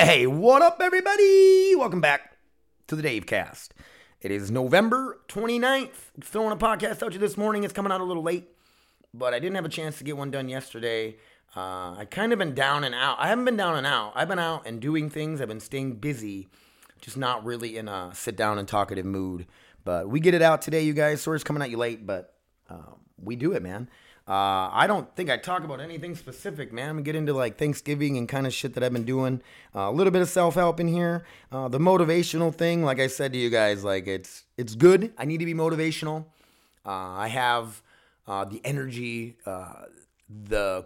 Hey, what up, everybody? Welcome back to the Dave Cast. It is November 29th. Throwing a podcast out to you this morning. It's coming out a little late, but I didn't have a chance to get one done yesterday. Uh, I kind of been down and out. I haven't been down and out. I've been out and doing things. I've been staying busy, just not really in a sit down and talkative mood. But we get it out today, you guys. Sorry it's coming at you late, but uh, we do it, man. Uh, I don't think I talk about anything specific, man. We get into like Thanksgiving and kind of shit that I've been doing. Uh, a little bit of self help in here. Uh, the motivational thing, like I said to you guys, like it's it's good. I need to be motivational. Uh, I have uh, the energy, uh, the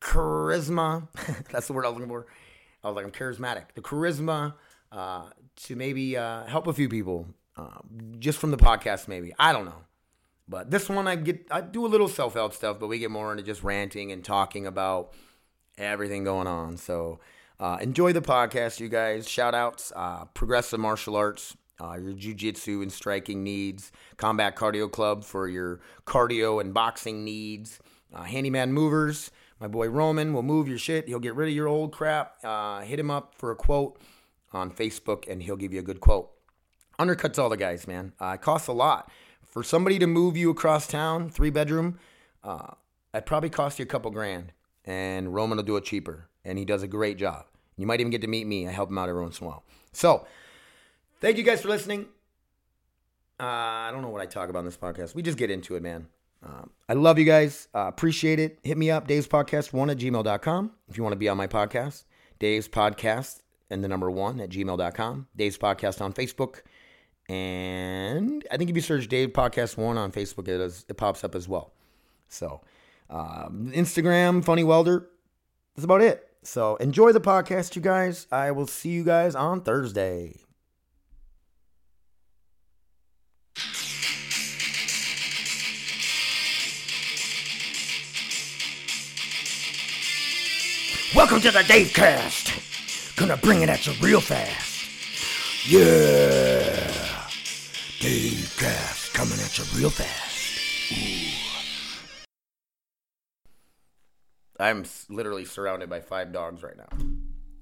charisma. That's the word I was looking for. I was like, I'm charismatic. The charisma to maybe help a few people, just from the podcast, maybe. I don't know. But this one, I get I do a little self help stuff, but we get more into just ranting and talking about everything going on. So uh, enjoy the podcast, you guys. Shout outs, uh, Progressive Martial Arts, uh, your jujitsu and striking needs, Combat Cardio Club for your cardio and boxing needs, uh, Handyman Movers. My boy Roman will move your shit. He'll get rid of your old crap. Uh, hit him up for a quote on Facebook, and he'll give you a good quote. Undercuts all the guys, man. Uh, it costs a lot for somebody to move you across town, three bedroom, uh, it probably cost you a couple grand. And Roman will do it cheaper, and he does a great job. You might even get to meet me. I help him out every once in a while. So, thank you guys for listening. Uh, I don't know what I talk about in this podcast. We just get into it, man. Uh, I love you guys. Uh, appreciate it. Hit me up, Dave's Podcast 1 at gmail.com if you want to be on my podcast. Dave's Podcast and the number 1 at gmail.com. Dave's Podcast on Facebook. And I think if you search Dave Podcast One on Facebook, it, is, it pops up as well. So, um, Instagram, Funny Welder. That's about it. So, enjoy the podcast, you guys. I will see you guys on Thursday. Welcome to the Dave Cast. Gonna bring it at you real fast. Yeah. Dave Cast coming at you real fast. Ooh. I'm literally surrounded by five dogs right now.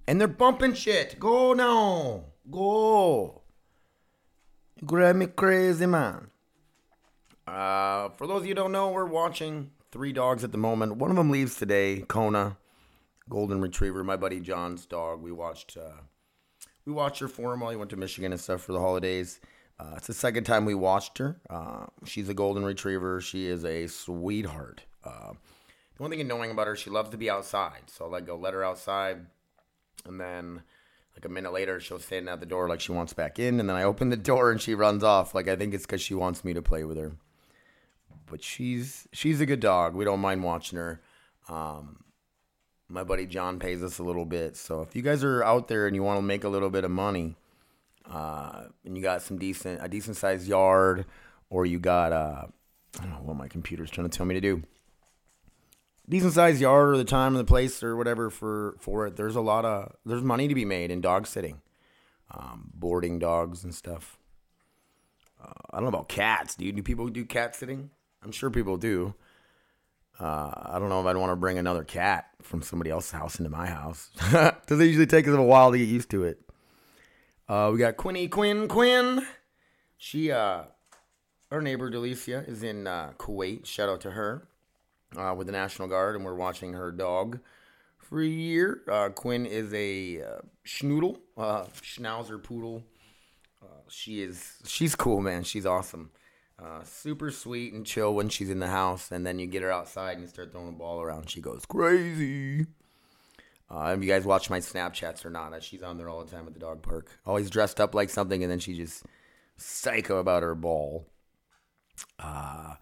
And they're bumping shit. Go now. Go. Grab me crazy, man. Uh, for those of you don't know, we're watching three dogs at the moment. One of them leaves today, Kona, golden retriever, my buddy John's dog. We watched uh, we watched her for him while he went to Michigan and stuff for the holidays. Uh, it's the second time we watched her. Uh, she's a golden retriever. She is a sweetheart. Uh, the one thing annoying about her, she loves to be outside. So I'll like, go let her outside, and then like a minute later, she'll stand at the door like she wants back in, and then I open the door and she runs off. Like I think it's because she wants me to play with her. But she's she's a good dog. We don't mind watching her. Um, my buddy John pays us a little bit, so if you guys are out there and you want to make a little bit of money uh, and you got some decent a decent sized yard, or you got uh, I don't know what my computer's trying to tell me to do. Decent sized yard, or the time and the place, or whatever for for it. There's a lot of there's money to be made in dog sitting, um, boarding dogs and stuff. Uh, I don't know about cats. Do you do people do cat sitting? I'm sure people do. Uh, I don't know if I'd want to bring another cat from somebody else's house into my house because it usually takes them a while to get used to it. Uh, we got Quinny Quinn Quinn. She, uh, our neighbor Delicia is in uh, Kuwait. Shout out to her uh, with the National Guard, and we're watching her dog for a year. Uh, Quinn is a uh, schnoodle, uh, schnauzer poodle. Uh, she is she's cool, man. She's awesome. Uh, super sweet and chill when she's in the house, and then you get her outside and you start throwing a ball around. She goes crazy. Uh, if you guys watch my Snapchats or not, she's on there all the time at the dog park. Always dressed up like something, and then she just psycho about her ball. Uh,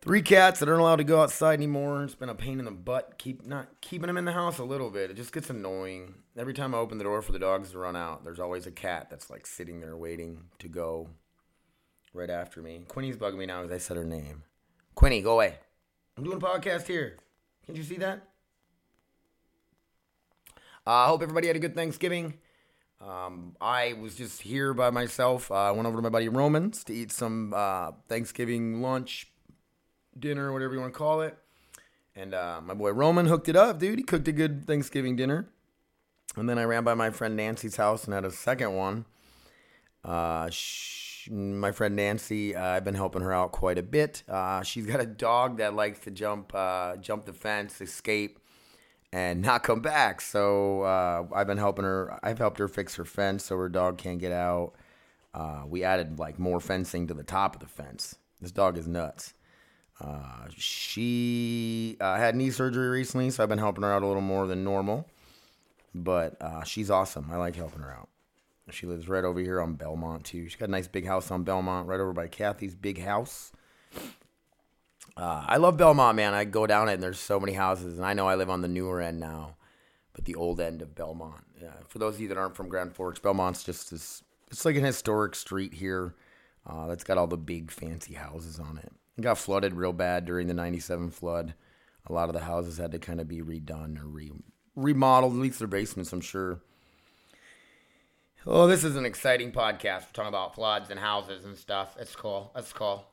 three cats that aren't allowed to go outside anymore. It's been a pain in the butt. Keep not keeping them in the house a little bit. It just gets annoying. Every time I open the door for the dogs to run out, there's always a cat that's like sitting there waiting to go right after me. Quinny's bugging me now as I said her name. Quinny, go away. I'm doing a podcast here. Can't you see that? I uh, hope everybody had a good Thanksgiving. Um, I was just here by myself. Uh, I went over to my buddy Roman's to eat some uh, Thanksgiving lunch, dinner, whatever you want to call it. And uh, my boy Roman hooked it up, dude. He cooked a good Thanksgiving dinner. And then I ran by my friend Nancy's house and had a second one. Uh, sh- my friend Nancy, uh, I've been helping her out quite a bit. Uh, she's got a dog that likes to jump, uh, jump the fence, escape, and not come back. So uh, I've been helping her. I've helped her fix her fence so her dog can't get out. Uh, we added like more fencing to the top of the fence. This dog is nuts. Uh, she uh, had knee surgery recently, so I've been helping her out a little more than normal. But uh, she's awesome. I like helping her out. She lives right over here on Belmont too. She's got a nice big house on Belmont, right over by Kathy's big house. Uh, I love Belmont, man. I go down it and there's so many houses, and I know I live on the newer end now, but the old end of Belmont. Yeah, for those of you that aren't from Grand Forks, Belmont's just this. It's like an historic street here uh, that's got all the big fancy houses on it. It got flooded real bad during the '97 flood. A lot of the houses had to kind of be redone or re- remodeled, at least their basements, I'm sure. Oh, this is an exciting podcast. We're talking about floods and houses and stuff. It's cool. It's cool.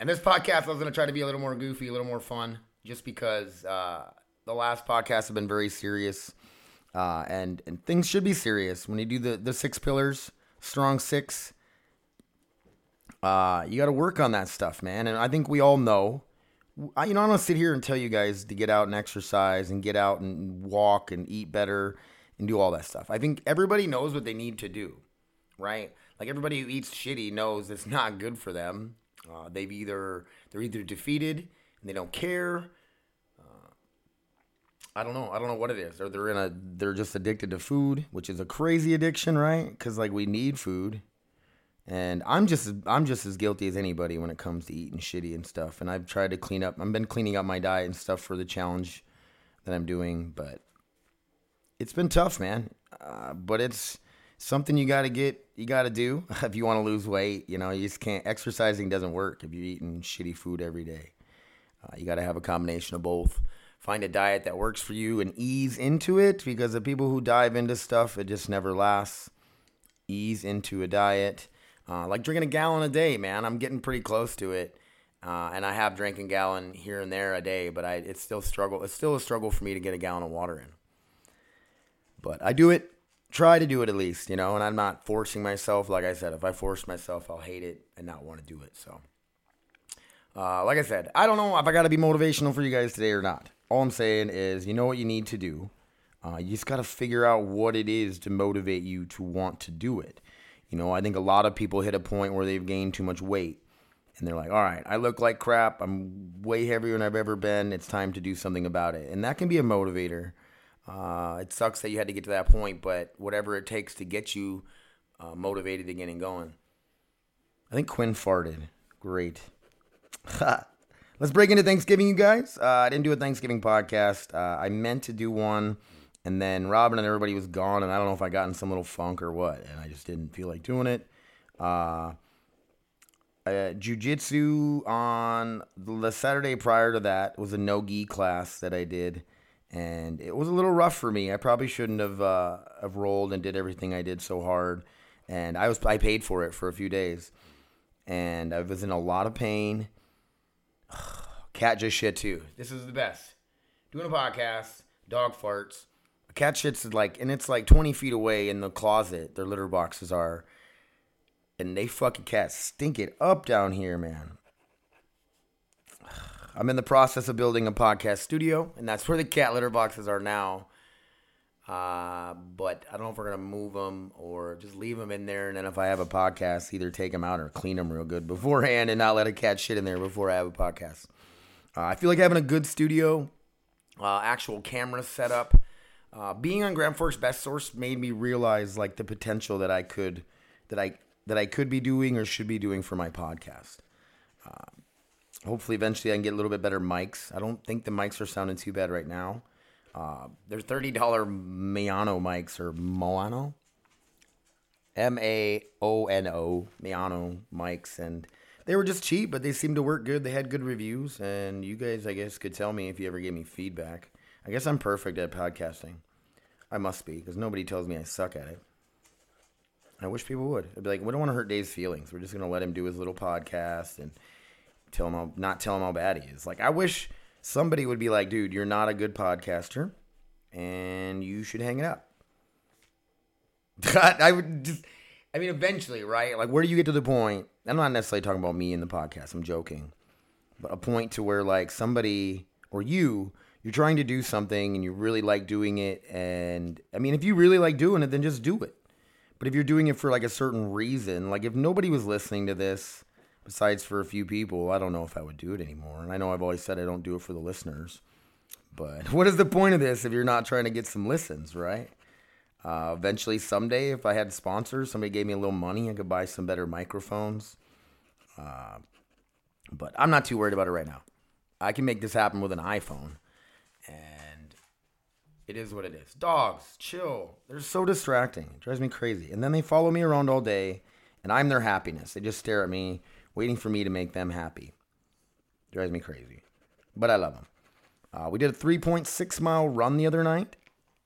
And this podcast, I was going to try to be a little more goofy, a little more fun, just because uh, the last podcasts have been very serious, uh, and and things should be serious when you do the the six pillars, strong six. Uh, you got to work on that stuff, man. And I think we all know. I, you know, I'm gonna sit here and tell you guys to get out and exercise and get out and walk and eat better and do all that stuff. I think everybody knows what they need to do, right? Like everybody who eats shitty knows it's not good for them. Uh, they've either they're either defeated and they don't care. Uh, I don't know. I don't know what it is. Or they're in a they're just addicted to food, which is a crazy addiction, right? Because like we need food, and I'm just I'm just as guilty as anybody when it comes to eating shitty and stuff. And I've tried to clean up. I've been cleaning up my diet and stuff for the challenge that I'm doing, but it's been tough, man. Uh, but it's something you got to get, you got to do if you want to lose weight. You know, you just can't. Exercising doesn't work if you're eating shitty food every day. Uh, you got to have a combination of both. Find a diet that works for you and ease into it because the people who dive into stuff, it just never lasts. Ease into a diet. Uh, like drinking a gallon a day, man. I'm getting pretty close to it. Uh, and I have drank a gallon here and there a day, but I it's still struggle. It's still a struggle for me to get a gallon of water in. But I do it, try to do it at least, you know, and I'm not forcing myself. Like I said, if I force myself, I'll hate it and not want to do it. So, uh, like I said, I don't know if I got to be motivational for you guys today or not. All I'm saying is, you know what you need to do. Uh, you just got to figure out what it is to motivate you to want to do it. You know, I think a lot of people hit a point where they've gained too much weight and they're like, all right, I look like crap. I'm way heavier than I've ever been. It's time to do something about it. And that can be a motivator. Uh, it sucks that you had to get to that point, but whatever it takes to get you uh, motivated again and going. I think Quinn farted. Great. Let's break into Thanksgiving, you guys. Uh, I didn't do a Thanksgiving podcast. Uh, I meant to do one, and then Robin and everybody was gone, and I don't know if I got in some little funk or what, and I just didn't feel like doing it. Uh, uh, jiu-jitsu on the Saturday prior to that was a no-gi class that I did and it was a little rough for me. I probably shouldn't have uh, have rolled and did everything I did so hard, and I was I paid for it for a few days, and I was in a lot of pain. Cat just shit too. This is the best. Doing a podcast, dog farts. A cat shits like, and it's like twenty feet away in the closet. Their litter boxes are, and they fucking cats stink it up down here, man. I'm in the process of building a podcast studio, and that's where the cat litter boxes are now. Uh, but I don't know if we're gonna move them or just leave them in there, and then if I have a podcast, either take them out or clean them real good beforehand, and not let a cat shit in there before I have a podcast. Uh, I feel like having a good studio, uh, actual camera setup, uh, being on Grand Forks Best Source made me realize like the potential that I could, that I that I could be doing or should be doing for my podcast. Hopefully eventually I can get a little bit better mics. I don't think the mics are sounding too bad right now. Uh, they're thirty dollar Miano mics or Moano, M A O N O Miano mics, and they were just cheap, but they seemed to work good. They had good reviews, and you guys, I guess, could tell me if you ever gave me feedback. I guess I'm perfect at podcasting. I must be because nobody tells me I suck at it. I wish people would. I'd be like, we don't want to hurt Dave's feelings. We're just gonna let him do his little podcast and tell him how, not tell him how bad he is. Like I wish somebody would be like, dude, you're not a good podcaster, and you should hang it up. I would just, I mean, eventually, right? Like, where do you get to the point? I'm not necessarily talking about me in the podcast. I'm joking, but a point to where like somebody or you, you're trying to do something and you really like doing it. And I mean, if you really like doing it, then just do it. But if you're doing it for like a certain reason, like if nobody was listening to this besides for a few people, I don't know if I would do it anymore. And I know I've always said I don't do it for the listeners. But what is the point of this if you're not trying to get some listens, right? Uh, eventually, someday, if I had sponsors, somebody gave me a little money, I could buy some better microphones. Uh, but I'm not too worried about it right now. I can make this happen with an iPhone. And it is what it is. Dogs, chill. They're so distracting. It drives me crazy. And then they follow me around all day, and I'm their happiness. They just stare at me, waiting for me to make them happy. Drives me crazy. But I love them. Uh, we did a 3.6 mile run the other night.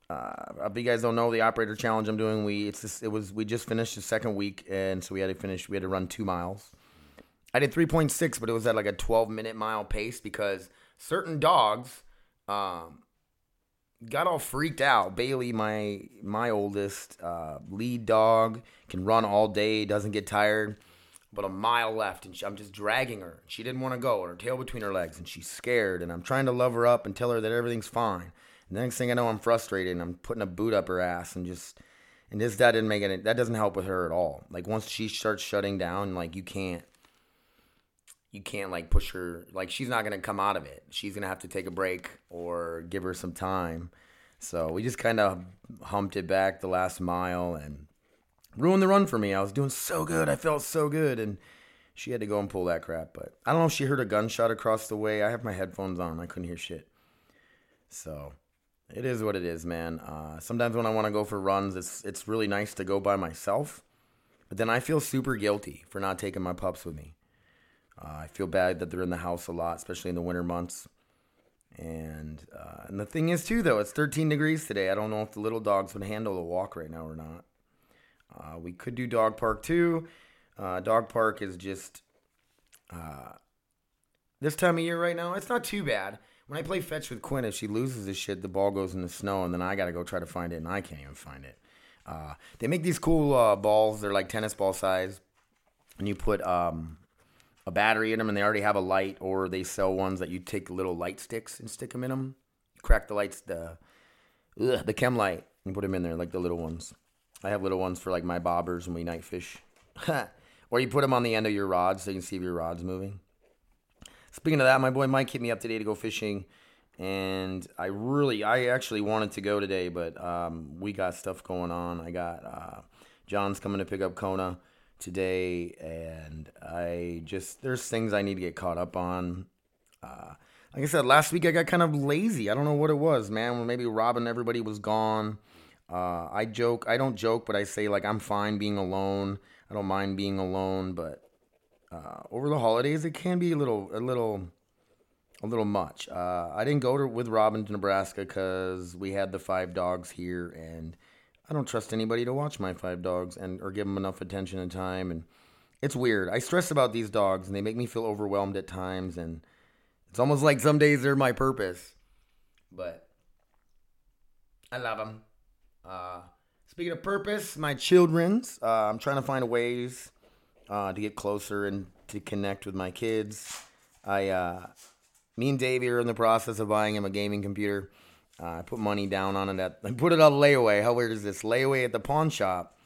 Uh, if you guys don't know the operator challenge I'm doing, we it's just, it was we just finished the second week, and so we had to finish. We had to run two miles. I did 3.6, but it was at like a 12 minute mile pace because certain dogs um, got all freaked out. Bailey, my my oldest uh, lead dog, can run all day, doesn't get tired. But a mile left, and she, I'm just dragging her. She didn't want to go, her tail between her legs, and she's scared. And I'm trying to love her up and tell her that everything's fine. And the next thing I know, I'm frustrated, and I'm putting a boot up her ass, and just and this that didn't make it. That doesn't help with her at all. Like once she starts shutting down, like you can't you can't like push her like she's not gonna come out of it she's gonna have to take a break or give her some time so we just kind of humped it back the last mile and ruined the run for me. I was doing so good. I felt so good. And she had to go and pull that crap. But i don't know if she heard a gunshot across the way. I have my headphones on. I couldn't hear shit. So it is what it is man. Uh, sometimes when i want to go for runs it's it's really nice to go by myself. But then i feel super guilty for not taking my pups with me. Uh, I feel bad that they're in the house a lot, especially in the winter months. And uh, and the thing is too, though, it's 13 degrees today. I don't know if the little dogs would handle the walk right now or not. Uh, we could do dog park too. Uh, dog park is just uh, this time of year right now. It's not too bad. When I play fetch with Quinn, if she loses this shit, the ball goes in the snow, and then I got to go try to find it, and I can't even find it. Uh, they make these cool balls. They're like tennis ball size, and you put um, a battery in them and they already have a light, or they sell ones that you take little light sticks and stick them in them. Crack the lights, the ugh, the chem light, and put them in there like the little ones. I have little ones for like my bobbers when we night fish. or you put them on the end of your rods so you can see if your rod's moving. Speaking of that, my boy Mike hit me up today to go fishing, and I really, I actually wanted to go today, but um, we got stuff going on. I got uh, John's coming to pick up Kona today, and I just there's things I need to get caught up on. Uh, like I said, last week I got kind of lazy. I don't know what it was, man. Maybe Robin, everybody was gone. Uh, I joke, I don't joke, but I say like I'm fine being alone. I don't mind being alone, but uh, over the holidays it can be a little, a little, a little much. Uh, I didn't go to, with Robin to Nebraska because we had the five dogs here, and I don't trust anybody to watch my five dogs and or give them enough attention and time and it's weird. I stress about these dogs and they make me feel overwhelmed at times and it's almost like some days they're my purpose. But I love them. Uh, speaking of purpose, my children's, uh, I'm trying to find ways uh, to get closer and to connect with my kids. I, uh, me and Davey are in the process of buying him a gaming computer. Uh, I put money down on it. At, I put it on layaway. How weird is this? Layaway at the pawn shop.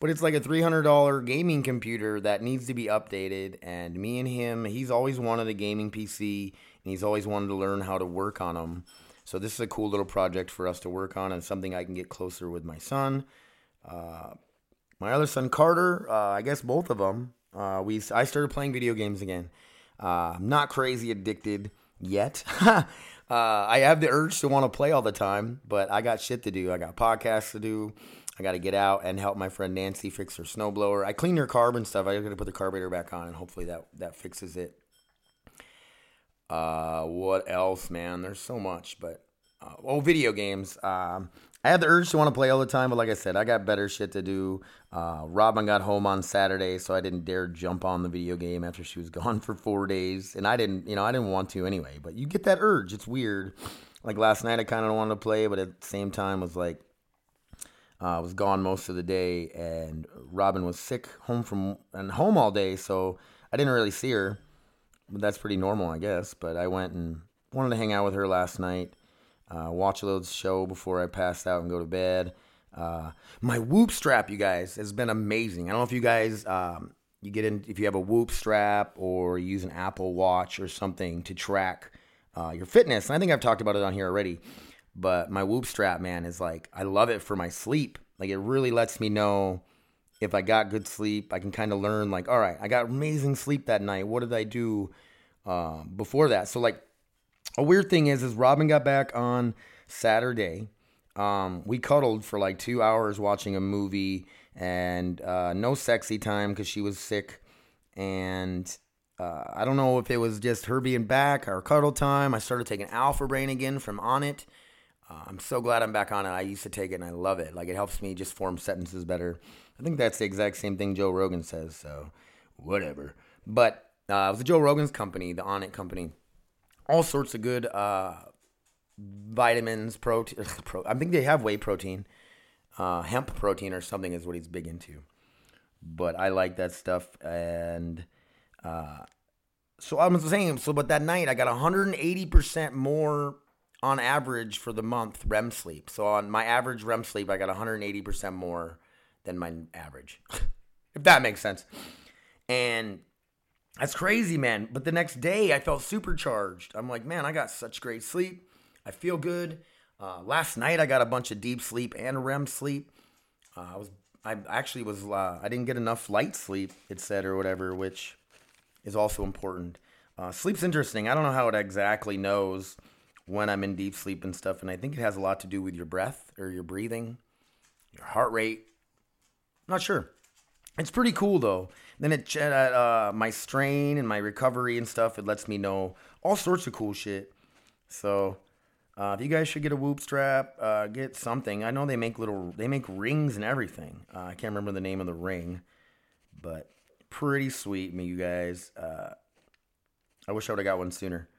But it's like a $300 gaming computer that needs to be updated. And me and him, he's always wanted a gaming PC and he's always wanted to learn how to work on them. So this is a cool little project for us to work on and something I can get closer with my son. Uh, my other son Carter, uh, I guess both of them. Uh, we I started playing video games again. Uh, I'm not crazy addicted yet. Uh, I have the urge to want to play all the time, but I got shit to do. I got podcasts to do. I got to get out and help my friend Nancy fix her snowblower. I cleaned her carb and stuff. I got to put the carburetor back on, and hopefully that that fixes it. Uh, what else, man? There's so much, but uh, oh, video games. Um, I had the urge to want to play all the time, but like I said, I got better shit to do. Uh, Robin got home on Saturday, so I didn't dare jump on the video game after she was gone for four days, and I didn't, you know, I didn't want to anyway. But you get that urge; it's weird. Like last night, I kind of wanted to play, but at the same time, was like, uh, I was gone most of the day, and Robin was sick home from and home all day, so I didn't really see her. That's pretty normal, I guess. But I went and wanted to hang out with her last night, uh, watch a little show before I passed out and go to bed. Uh, my Whoop strap, you guys, has been amazing. I don't know if you guys um, you get in if you have a Whoop strap or you use an Apple Watch or something to track uh, your fitness. And I think I've talked about it on here already. But my Whoop strap, man, is like I love it for my sleep. Like it really lets me know if I got good sleep. I can kind of learn like, all right, I got amazing sleep that night. What did I do uh, before that? So like a weird thing is, is Robin got back on Saturday. Um, we cuddled for like two hours watching a movie and uh, no sexy time because she was sick. And uh, I don't know if it was just her being back or cuddle time. I started taking Alpha Brain again from On Onnit. Uh, I'm so glad I'm back on it. I used to take it and I love it. Like it helps me just form sentences better. I think that's the exact same thing Joe Rogan says. So whatever. But uh, it was Joe Rogan's company, the Onnit company. All sorts of good uh, vitamins, protein. Pro- I think they have whey protein, uh, hemp protein or something is what he's big into. But I like that stuff and. Uh, so I was saying, so but that night I got 180% more on average for the month REM sleep. So on my average REM sleep, I got 180% more than my average, if that makes sense. And that's crazy, man. But the next day, I felt supercharged. I'm like, man, I got such great sleep. I feel good. Uh, last night, I got a bunch of deep sleep and REM sleep. Uh, I was, I actually was, uh, I didn't get enough light sleep, it said, or whatever, which is also important. Uh, sleep's interesting. I don't know how it exactly knows when I'm in deep sleep and stuff. And I think it has a lot to do with your breath or your breathing, your heart rate. Not sure. It's pretty cool though. Then it uh, uh, my strain and my recovery and stuff. It lets me know all sorts of cool shit. So uh, if you guys should get a Whoop strap, uh, get something. I know they make little they make rings and everything. Uh, I can't remember the name of the ring, but pretty sweet, me you guys. Uh, I wish I would have got one sooner.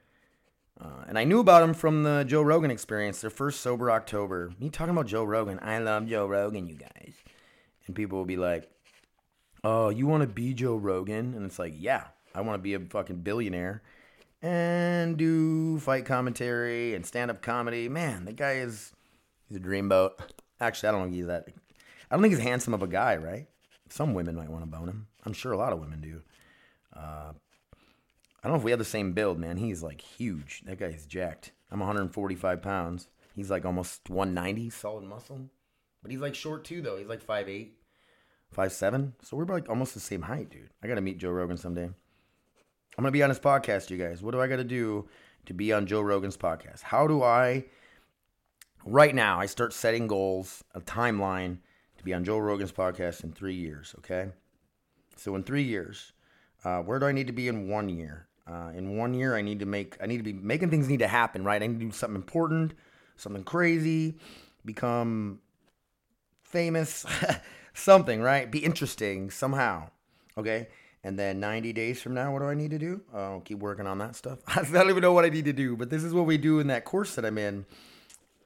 Uh, and I knew about him from the Joe Rogan experience, their first sober October. Me talking about Joe Rogan. I love Joe Rogan, you guys. And people will be like, "Oh, you want to be Joe Rogan?" And it's like, "Yeah, I want to be a fucking billionaire and do fight commentary and stand up comedy." Man, the guy is he's a dreamboat. Actually, I don't think he's that. I don't think he's handsome of a guy, right? Some women might want to bone him. I'm sure a lot of women do. Uh, I don't know if we have the same build, man. He's like huge. That guy's jacked. I'm 145 pounds. He's like almost 190, solid muscle. But he's like short too, though. He's like 5'8, 5'7. So we're like almost the same height, dude. I got to meet Joe Rogan someday. I'm going to be on his podcast, you guys. What do I got to do to be on Joe Rogan's podcast? How do I, right now, I start setting goals, a timeline to be on Joe Rogan's podcast in three years, okay? So in three years, uh, where do I need to be in one year? Uh, in one year, I need to make, I need to be making things need to happen, right? I need to do something important, something crazy, become famous, something, right? Be interesting somehow, okay? And then 90 days from now, what do I need to do? I'll keep working on that stuff. I don't even know what I need to do, but this is what we do in that course that I'm in.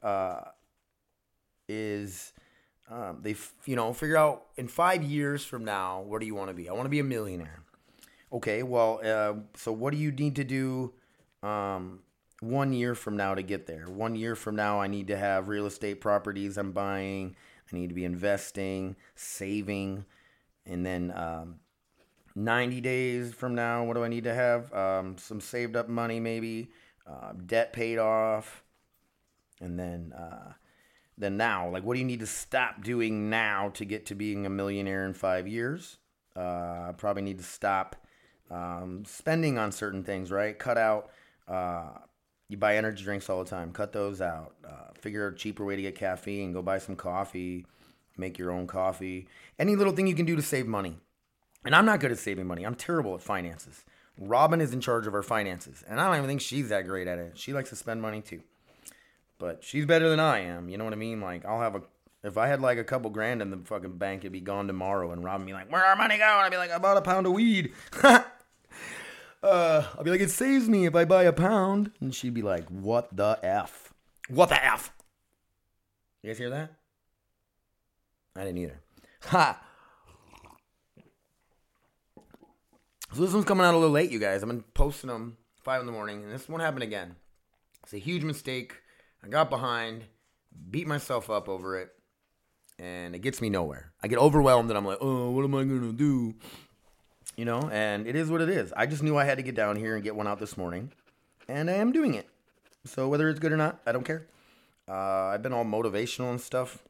Uh, is um, they, you know, figure out in five years from now, where do you want to be? I want to be a millionaire. Okay, well, uh, so what do you need to do um, one year from now to get there? One year from now, I need to have real estate properties I'm buying. I need to be investing, saving, and then um, 90 days from now, what do I need to have? Um, some saved up money, maybe, uh, debt paid off, and then uh, then now, like, what do you need to stop doing now to get to being a millionaire in five years? Uh, I probably need to stop um, spending on certain things, right? Cut out. Uh, you buy energy drinks all the time. Cut those out. Uh, figure a cheaper way to get caffeine. Go buy some coffee. Make your own coffee. Any little thing you can do to save money. And I'm not good at saving money. I'm terrible at finances. Robin is in charge of our finances, and I don't even think she's that great at it. She likes to spend money too but she's better than I am. You know what I mean? Like I'll have a if I had like a couple grand in the fucking bank, it'd be gone tomorrow, and Robin be like, "Where our money going?" I'd be like, "I bought a pound of weed." uh, I'll be like, "It saves me if I buy a pound," and she'd be like, "What the f? What the f?" You guys hear that? I didn't either. Ha! So this one's coming out a little late, you guys. I've been posting them five in the morning, and this won't happen again. It's a huge mistake. I got behind, beat myself up over it, and it gets me nowhere. I get overwhelmed, and I'm like, oh, what am I gonna do? You know, and it is what it is. I just knew I had to get down here and get one out this morning, and I am doing it. So whether it's good or not, I don't care. Uh, I've been all motivational and stuff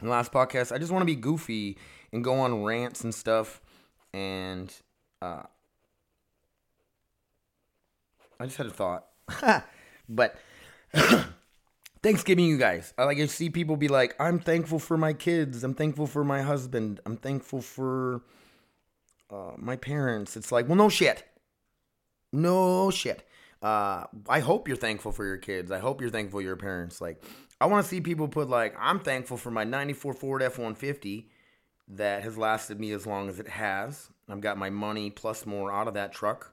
in the last podcast. I just want to be goofy and go on rants and stuff. And uh, I just had a thought. but Thanksgiving, you guys. I like to see people be like, I'm thankful for my kids. I'm thankful for my husband. I'm thankful for uh, my parents. It's like, well, no shit. No shit. Uh, I hope you're thankful for your kids. I hope you're thankful your parents. Like, I want to see people put like, I'm thankful for my '94 Ford F-150 that has lasted me as long as it has. I've got my money plus more out of that truck.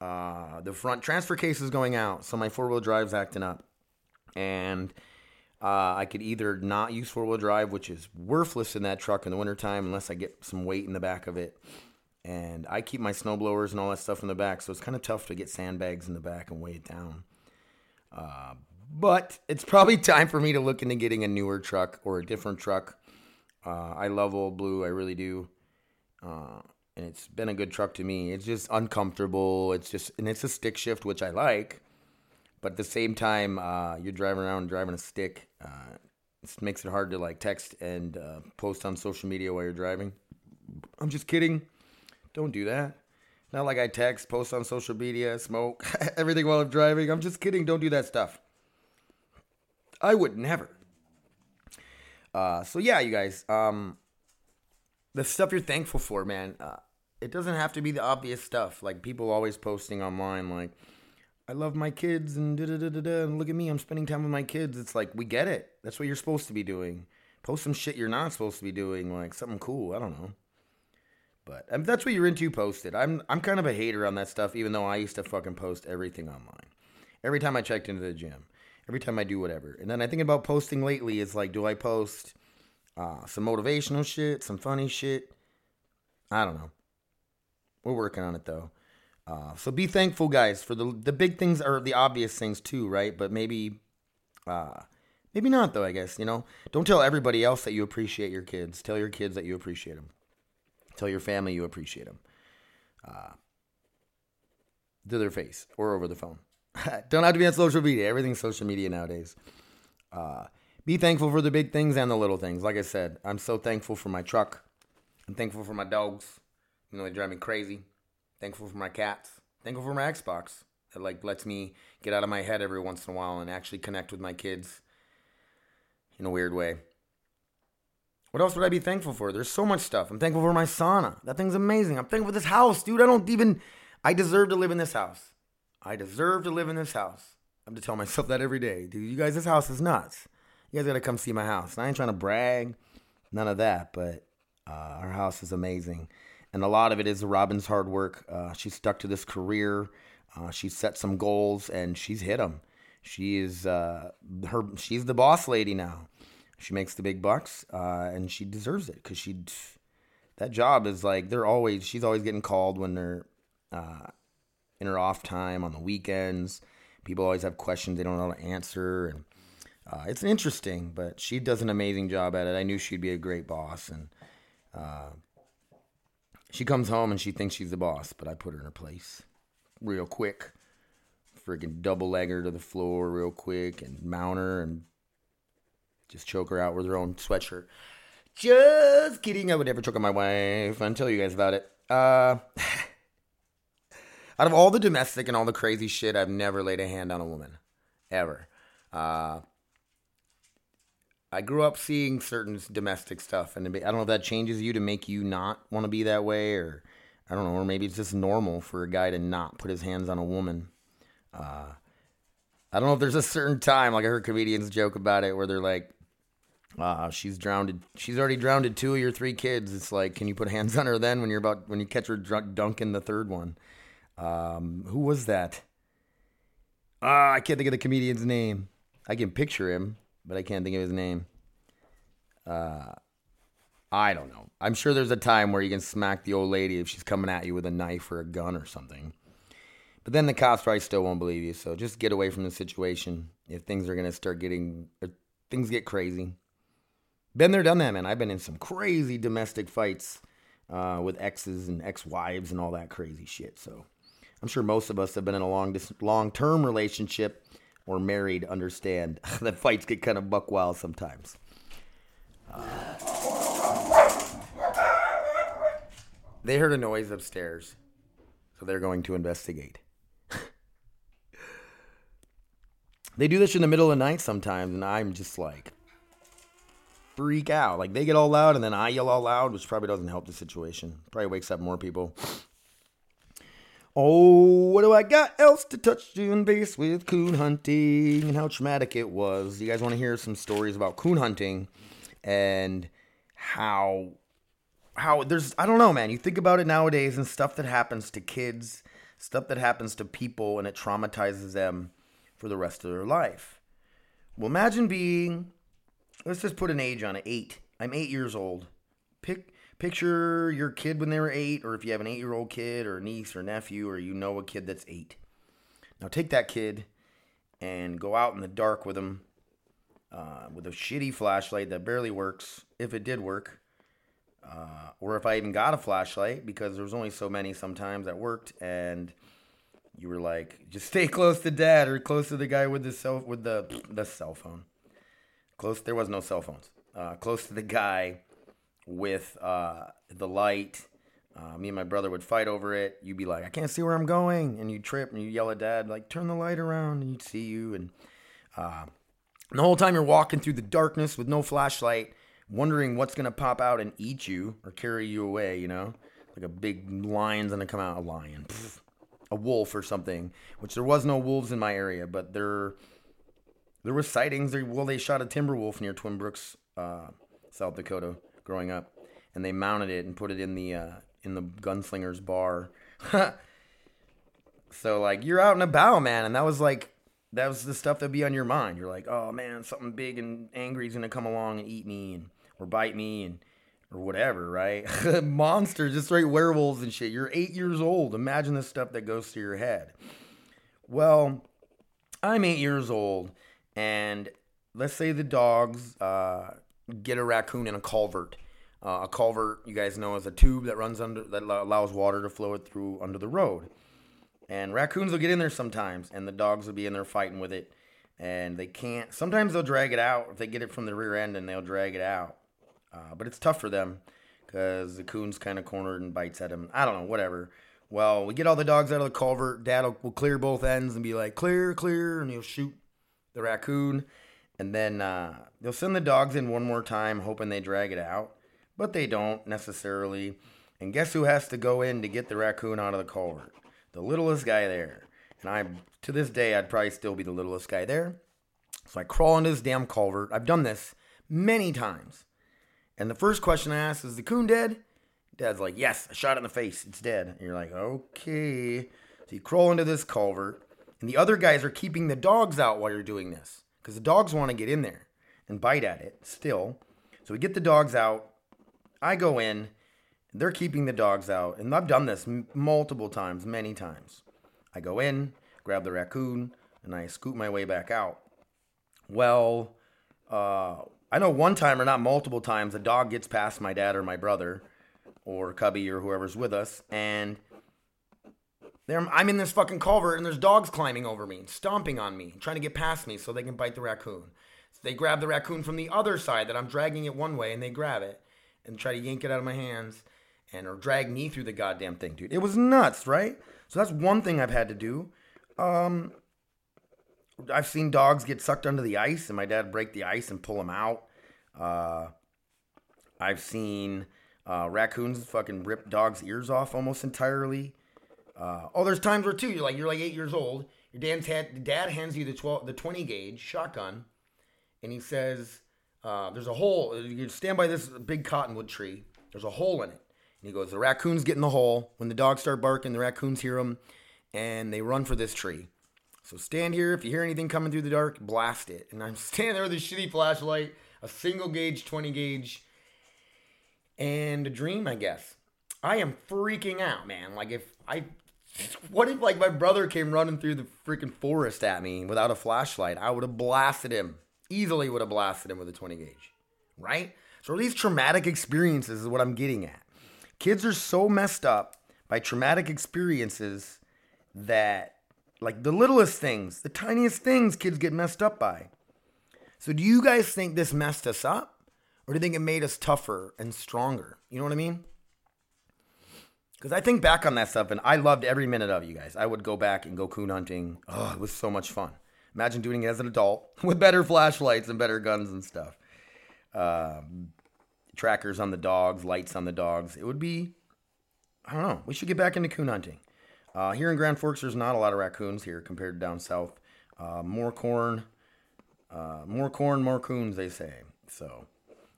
Uh, the front transfer case is going out, so my four wheel drive's acting up, and uh, I could either not use four wheel drive, which is worthless in that truck in the wintertime unless I get some weight in the back of it. And I keep my snow blowers and all that stuff in the back, so it's kind of tough to get sandbags in the back and weigh it down. Uh, but it's probably time for me to look into getting a newer truck or a different truck. Uh, I love Old Blue, I really do. Uh, and it's been a good truck to me. It's just uncomfortable. It's just, and it's a stick shift, which I like. But at the same time, uh, you're driving around driving a stick. Uh, it makes it hard to like text and uh, post on social media while you're driving. I'm just kidding. Don't do that. Not like I text, post on social media, smoke, everything while I'm driving. I'm just kidding. Don't do that stuff. I would never. Uh, so yeah, you guys. Um, the stuff you're thankful for, man. Uh, it doesn't have to be the obvious stuff. Like people always posting online, like, I love my kids and da da da da. And look at me, I'm spending time with my kids. It's like we get it. That's what you're supposed to be doing. Post some shit you're not supposed to be doing, like something cool. I don't know. But if that's what you're into, post it. I'm I'm kind of a hater on that stuff, even though I used to fucking post everything online. Every time I checked into the gym, every time I do whatever. And then I think about posting lately is like, do I post uh, some motivational shit, some funny shit? I don't know. We're working on it though. Uh, so be thankful, guys, for the the big things or the obvious things too, right? But maybe, uh, maybe not though. I guess you know. Don't tell everybody else that you appreciate your kids. Tell your kids that you appreciate them. Tell your family you appreciate them. Uh, to their face or over the phone. Don't have to be on social media. Everything's social media nowadays. Uh, be thankful for the big things and the little things. Like I said, I'm so thankful for my truck. I'm thankful for my dogs. You know, they drive me crazy. Thankful for my cats. Thankful for my Xbox that like lets me get out of my head every once in a while and actually connect with my kids in a weird way. What else would I be thankful for? There's so much stuff. I'm thankful for my sauna. That thing's amazing. I'm thankful for this house, dude. I don't even I deserve to live in this house. I deserve to live in this house. I'm to tell myself that every day. Dude, you guys, this house is nuts. You guys gotta come see my house. And I ain't trying to brag, none of that, but uh, our house is amazing and a lot of it is Robin's hard work. Uh, she's stuck to this career. Uh, she's set some goals and she's hit them. She is uh, her. She's the boss lady now. She makes the big bucks, uh, and she deserves it because she. That job is like they're always. She's always getting called when they're uh, in her off time on the weekends. People always have questions they don't know how to answer, and uh, it's interesting. But she does an amazing job at it. I knew she'd be a great boss, and she comes home and she thinks she's the boss, but I put her in her place real quick. Freaking double leg her to the floor real quick and mount her and just choke her out with her own sweatshirt. Just kidding. I would never choke on my wife. I'll tell you guys about it. Uh, out of all the domestic and all the crazy shit, I've never laid a hand on a woman. Ever. Uh, I grew up seeing certain domestic stuff, and I don't know if that changes you to make you not want to be that way, or I don't know, or maybe it's just normal for a guy to not put his hands on a woman. Uh, I don't know if there's a certain time, like I heard comedians joke about it, where they're like, uh, she's drowned. She's already drowned two of your three kids. It's like, can you put hands on her then when you're about when you catch her drunk dunking the third one? Um, who was that? Ah, I can't think of the comedian's name. I can picture him but I can't think of his name. Uh, I don't know. I'm sure there's a time where you can smack the old lady if she's coming at you with a knife or a gun or something. But then the cops probably still won't believe you. So just get away from the situation if things are gonna start getting things get crazy. Been there, done that, man. I've been in some crazy domestic fights uh, with exes and ex-wives and all that crazy shit. So I'm sure most of us have been in a long long term relationship or married. Understand that fights get kind of buck wild sometimes. Uh, they heard a noise upstairs, so they're going to investigate. they do this in the middle of the night sometimes, and I'm just like freak out. Like they get all loud, and then I yell all loud, which probably doesn't help the situation. Probably wakes up more people. Oh, what do I got else to touch and base with coon hunting and how traumatic it was? You guys want to hear some stories about coon hunting and how how there's I don't know, man. You think about it nowadays and stuff that happens to kids, stuff that happens to people and it traumatizes them for the rest of their life. Well, imagine being let's just put an age on it, 8. I'm 8 years old. Pick picture your kid when they were 8 or if you have an 8-year-old kid or niece or nephew or you know a kid that's 8. Now take that kid and go out in the dark with them uh, with a shitty flashlight that barely works, if it did work, uh, or if I even got a flashlight because there was only so many sometimes that worked, and you were like, just stay close to dad or close to the guy with the cell with the the cell phone. Close, there was no cell phones. Uh, close to the guy with uh, the light. Uh, me and my brother would fight over it. You'd be like, I can't see where I'm going, and you trip and you yell at dad like, turn the light around, and you'd see you and. Uh, and the whole time you're walking through the darkness with no flashlight, wondering what's gonna pop out and eat you or carry you away, you know? Like a big lion's gonna come out, a lion, a wolf or something. Which there was no wolves in my area, but there there were sightings. Well, they shot a timber wolf near Twin Brooks, uh, South Dakota, growing up, and they mounted it and put it in the uh, in the gunslinger's bar. so like you're out and about, man, and that was like that was the stuff that'd be on your mind. You're like, oh man, something big and angry is gonna come along and eat me and or bite me and or whatever, right? Monsters, just straight werewolves and shit. You're eight years old. Imagine the stuff that goes through your head. Well, I'm eight years old, and let's say the dogs uh, get a raccoon in a culvert. Uh, a culvert, you guys know, is a tube that runs under that allows water to flow it through under the road. And raccoons will get in there sometimes, and the dogs will be in there fighting with it. And they can't. Sometimes they'll drag it out if they get it from the rear end, and they'll drag it out. Uh, but it's tough for them because the coon's kind of cornered and bites at him. I don't know, whatever. Well, we get all the dogs out of the culvert. Dad will, will clear both ends and be like, clear, clear, and he'll shoot the raccoon. And then uh, they'll send the dogs in one more time, hoping they drag it out. But they don't necessarily. And guess who has to go in to get the raccoon out of the culvert? the littlest guy there. And I, to this day, I'd probably still be the littlest guy there. So I crawl into this damn culvert. I've done this many times. And the first question I ask is, the coon dead? Dad's like, yes, I shot it in the face. It's dead. And you're like, okay. So you crawl into this culvert. And the other guys are keeping the dogs out while you're doing this. Because the dogs want to get in there and bite at it still. So we get the dogs out. I go in. They're keeping the dogs out, and I've done this m- multiple times, many times. I go in, grab the raccoon, and I scoot my way back out. Well, uh, I know one time or not multiple times, a dog gets past my dad or my brother or Cubby or whoever's with us, and I'm in this fucking culvert, and there's dogs climbing over me, stomping on me, trying to get past me so they can bite the raccoon. So they grab the raccoon from the other side that I'm dragging it one way, and they grab it and try to yank it out of my hands and or drag me through the goddamn thing, dude. It was nuts, right? So that's one thing I've had to do. Um, I've seen dogs get sucked under the ice, and my dad break the ice and pull them out. Uh, I've seen uh, raccoons fucking rip dogs' ears off almost entirely. Uh, oh, there's times where too you're like you're like eight years old. Your dad's had, dad hands you the twelve the twenty gauge shotgun, and he says, uh, "There's a hole. You stand by this big cottonwood tree. There's a hole in it." And he goes, The raccoons get in the hole. When the dogs start barking, the raccoons hear them and they run for this tree. So stand here. If you hear anything coming through the dark, blast it. And I'm standing there with a shitty flashlight, a single gauge, 20 gauge. and a dream, I guess. I am freaking out, man. Like if I what if like my brother came running through the freaking forest at me without a flashlight? I would have blasted him. Easily would have blasted him with a 20 gauge. Right? So these traumatic experiences is what I'm getting at. Kids are so messed up by traumatic experiences that like the littlest things, the tiniest things kids get messed up by. So do you guys think this messed us up? Or do you think it made us tougher and stronger? You know what I mean? Because I think back on that stuff and I loved every minute of you guys. I would go back and go coon hunting. Oh, it was so much fun. Imagine doing it as an adult with better flashlights and better guns and stuff. Um, trackers on the dogs, lights on the dogs. It would be, I don't know. We should get back into coon hunting. Uh, here in Grand Forks, there's not a lot of raccoons here compared to down south. Uh, more corn, uh, more corn, more coons, they say. So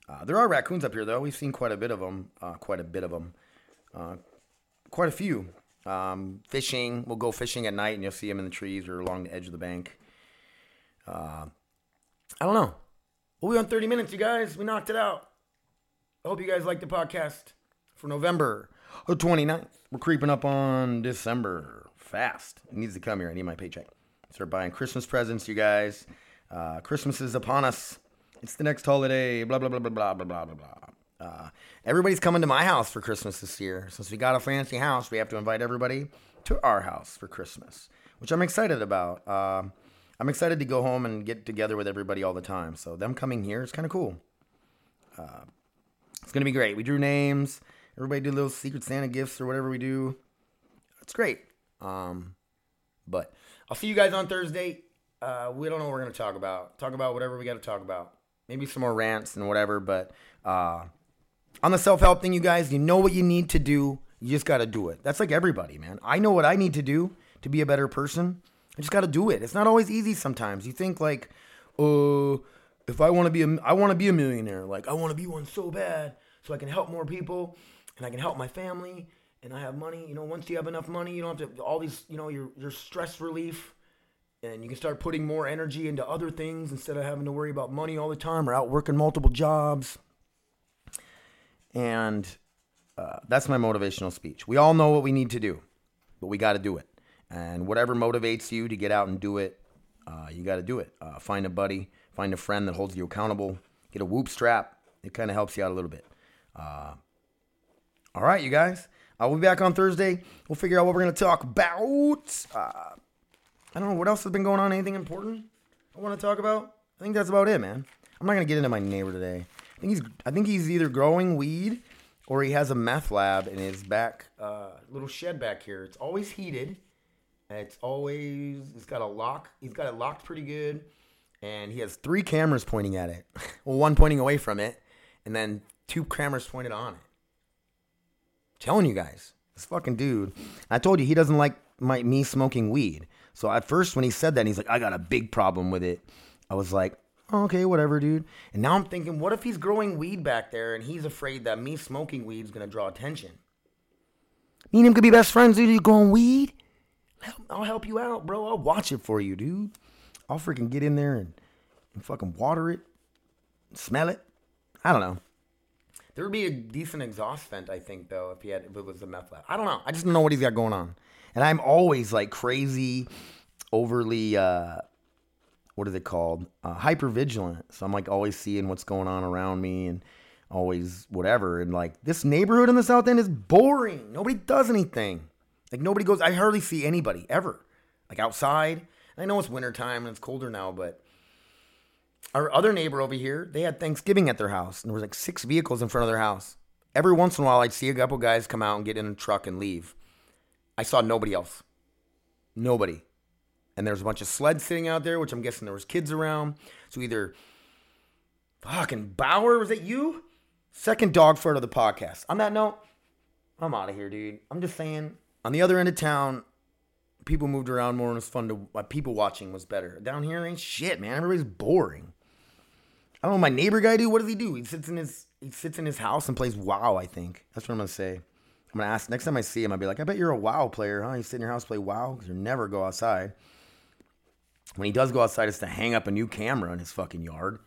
uh, there are raccoons up here, though. We've seen quite a bit of them. Uh, quite a bit of them quite a few. Um, fishing, we'll go fishing at night, and you'll see them in the trees or along the edge of the bank. Uh, I don't know. We're on 30 minutes, you guys. We knocked it out. I hope you guys liked the podcast for November 29th. We're creeping up on December fast. It needs to come here. I need my paycheck. Start buying Christmas presents, you guys. Uh, Christmas is upon us. It's the next holiday. Blah, blah, blah, blah, blah, blah, blah, blah. Uh, everybody's coming to my house for Christmas this year. Since we got a fancy house, we have to invite everybody to our house for Christmas, which I'm excited about. Uh, I'm excited to go home and get together with everybody all the time. So them coming here is kind of cool. Uh, it's gonna be great. We drew names. Everybody did little Secret Santa gifts or whatever we do. It's great. Um, but I'll see you guys on Thursday. Uh, we don't know what we're gonna talk about. Talk about whatever we got to talk about. Maybe some more rants and whatever. But uh, on the self help thing, you guys, you know what you need to do. You just got to do it. That's like everybody, man. I know what I need to do to be a better person. I just got to do it. It's not always easy sometimes. You think like, oh, uh, if I want to be a, I want to be a millionaire. Like I want to be one so bad, so I can help more people and I can help my family and I have money. You know, once you have enough money, you don't have to all these. You know, your your stress relief, and you can start putting more energy into other things instead of having to worry about money all the time or out working multiple jobs. And uh, that's my motivational speech. We all know what we need to do, but we got to do it. And whatever motivates you to get out and do it, uh, you got to do it. Uh, find a buddy, find a friend that holds you accountable. Get a whoop strap. It kind of helps you out a little bit. Uh, all right, you guys. I'll be back on Thursday. We'll figure out what we're going to talk about. Uh, I don't know what else has been going on. Anything important I want to talk about? I think that's about it, man. I'm not going to get into my neighbor today. I think he's I think he's either growing weed or he has a meth lab in his back uh, little shed back here. It's always heated. It's always it's got a lock. He's got it locked pretty good, and he has three cameras pointing at it. well, one pointing away from it, and then two cameras pointed on it I'm telling you guys, this fucking dude. I told you he doesn't like my me smoking weed. So at first when he said that, he's like, I got a big problem with it. I was like, oh, okay, whatever, dude. And now I'm thinking, what if he's growing weed back there and he's afraid that me smoking weed is gonna draw attention? Me and him could be best friends, dude. You growing weed? I'll help you out, bro. I'll watch it for you, dude. I'll freaking get in there and, and fucking water it, smell it. I don't know. There would be a decent exhaust vent, I think, though, if he had if it was a meth lab. I don't know. I just don't know what he's got going on. And I'm always like crazy, overly uh, what is it called? Uh, hyper vigilant. So I'm like always seeing what's going on around me and always whatever. And like this neighborhood in the South End is boring. Nobody does anything. Like nobody goes. I hardly see anybody ever. Like outside. I know it's wintertime and it's colder now, but our other neighbor over here, they had Thanksgiving at their house, and there was like six vehicles in front of their house. Every once in a while, I'd see a couple guys come out and get in a truck and leave. I saw nobody else. Nobody. And there's a bunch of sleds sitting out there, which I'm guessing there was kids around. So either fucking Bauer, was it you? Second dog fart of the podcast. On that note, I'm out of here, dude. I'm just saying. On the other end of town, people moved around more and it was fun to uh, people watching was better. Down here ain't shit, man. Everybody's boring. I don't know. My neighbor guy do. What does he do? He sits in his he sits in his house and plays WoW. I think that's what I'm gonna say. I'm gonna ask next time I see him. I'll be like, I bet you're a WoW player, huh? You sit in your house play WoW because you never go outside. When he does go outside, it's to hang up a new camera in his fucking yard.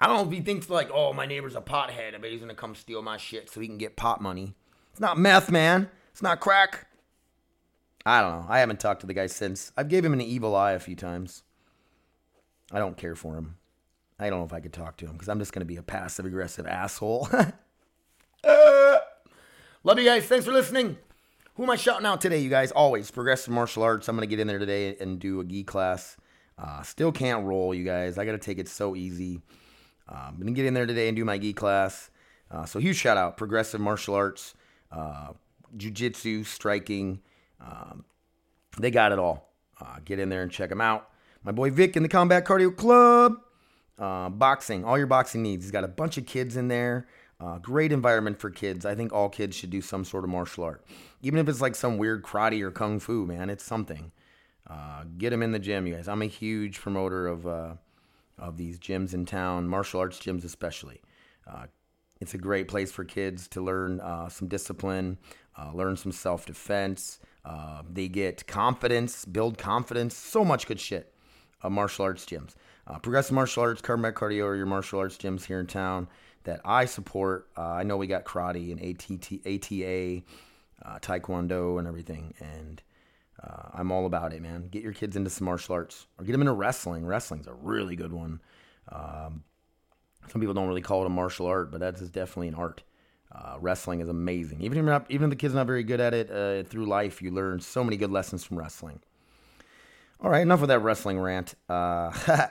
I don't know if he thinks like, oh, my neighbor's a pothead. I bet he's gonna come steal my shit so he can get pot money. It's not meth, man. It's not crack. I don't know. I haven't talked to the guy since. I've gave him an evil eye a few times. I don't care for him. I don't know if I could talk to him because I'm just gonna be a passive aggressive asshole. uh, love you guys. Thanks for listening. Who am I shouting out today, you guys? Always progressive martial arts. I'm gonna get in there today and do a gi class. Uh, still can't roll, you guys. I gotta take it so easy. Uh, I'm gonna get in there today and do my gi class. Uh, so huge shout out, progressive martial arts, uh, jujitsu, striking. Um, they got it all. Uh, get in there and check them out. My boy Vic in the Combat Cardio Club. Uh, boxing, all your boxing needs. He's got a bunch of kids in there. Uh, great environment for kids. I think all kids should do some sort of martial art, even if it's like some weird karate or kung fu. Man, it's something. Uh, get them in the gym, you guys. I'm a huge promoter of uh, of these gyms in town, martial arts gyms especially. Uh, it's a great place for kids to learn uh, some discipline, uh, learn some self defense. they get confidence, build confidence. So much good shit. martial arts gyms. Progressive Martial Arts, Combat Cardio, or your martial arts gyms here in town that I support. I know we got karate and ATT, ATA, Taekwondo, and everything, and uh, I'm all about it, man. Get your kids into some martial arts or get them into wrestling. Wrestling's a really good one. Um, some people don't really call it a martial art, but that is definitely an art. Uh, wrestling is amazing. Even if, not, even if the kid's not very good at it, uh, through life, you learn so many good lessons from wrestling. All right, enough of that wrestling rant. Uh,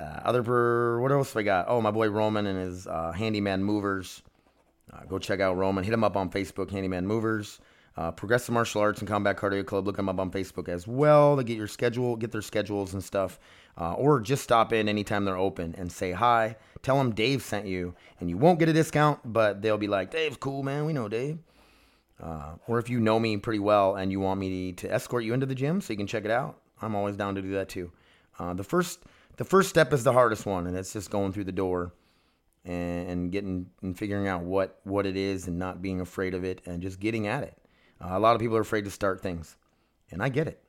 Uh, other what else we got? Oh, my boy Roman and his uh, Handyman Movers. Go check out Roman. Hit him up on Facebook, Handyman Movers. Uh, Progressive Martial Arts and Combat Cardio Club. Look them up on Facebook as well to get your schedule, get their schedules and stuff. Uh, or just stop in anytime they're open and say hi. Tell them Dave sent you, and you won't get a discount, but they'll be like, Dave's cool, man. We know Dave. Uh, or if you know me pretty well and you want me to, to, escort you into the gym so you can check it out, I'm always down to do that too. the first the first step is the hardest one, and it's just going through the door and, and getting and figuring out what what it is and not being afraid of it and just getting at it. Uh, a lot of people are afraid to start things, and I get it.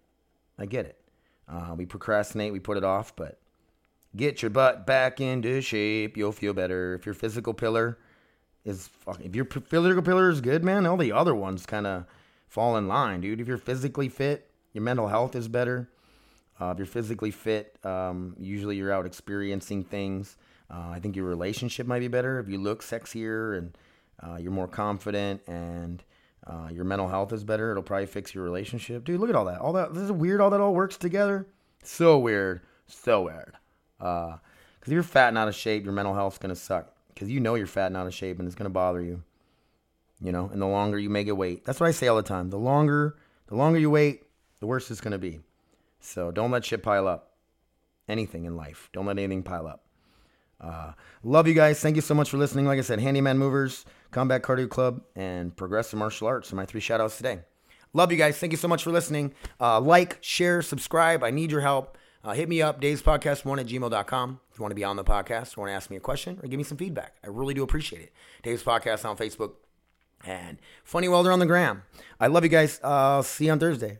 I get it. Uh, we procrastinate, we put it off, but get your butt back into shape. You'll feel better. If your physical pillar is if your physical pillar is good, man, all the other ones kind of fall in line, dude. If you're physically fit, your mental health is better. Uh, if you're physically fit, um, usually you're out experiencing things. Uh, I think your relationship might be better if you look sexier and uh, you're more confident and uh, your mental health is better. It'll probably fix your relationship. Dude, look at all that. All that. This is weird. All that all works together. So weird. So weird. Because uh, if you're fat and out of shape, your mental health's gonna suck. Because you know you're fat and out of shape, and it's gonna bother you. You know, and the longer you make it wait, that's what I say all the time. The longer, the longer you wait, the worse it's gonna be. So don't let shit pile up. Anything in life. Don't let anything pile up. Uh, love you guys. Thank you so much for listening. Like I said, Handyman Movers, Combat Cardio Club, and Progressive Martial Arts are my three shout outs today. Love you guys. Thank you so much for listening. Uh, like, share, subscribe. I need your help. Uh, hit me up, davespodcast1 at gmail.com. If you want to be on the podcast, want to ask me a question, or give me some feedback. I really do appreciate it. Dave's Podcast on Facebook and Funny Welder on the gram. I love you guys. Uh, see you on Thursday.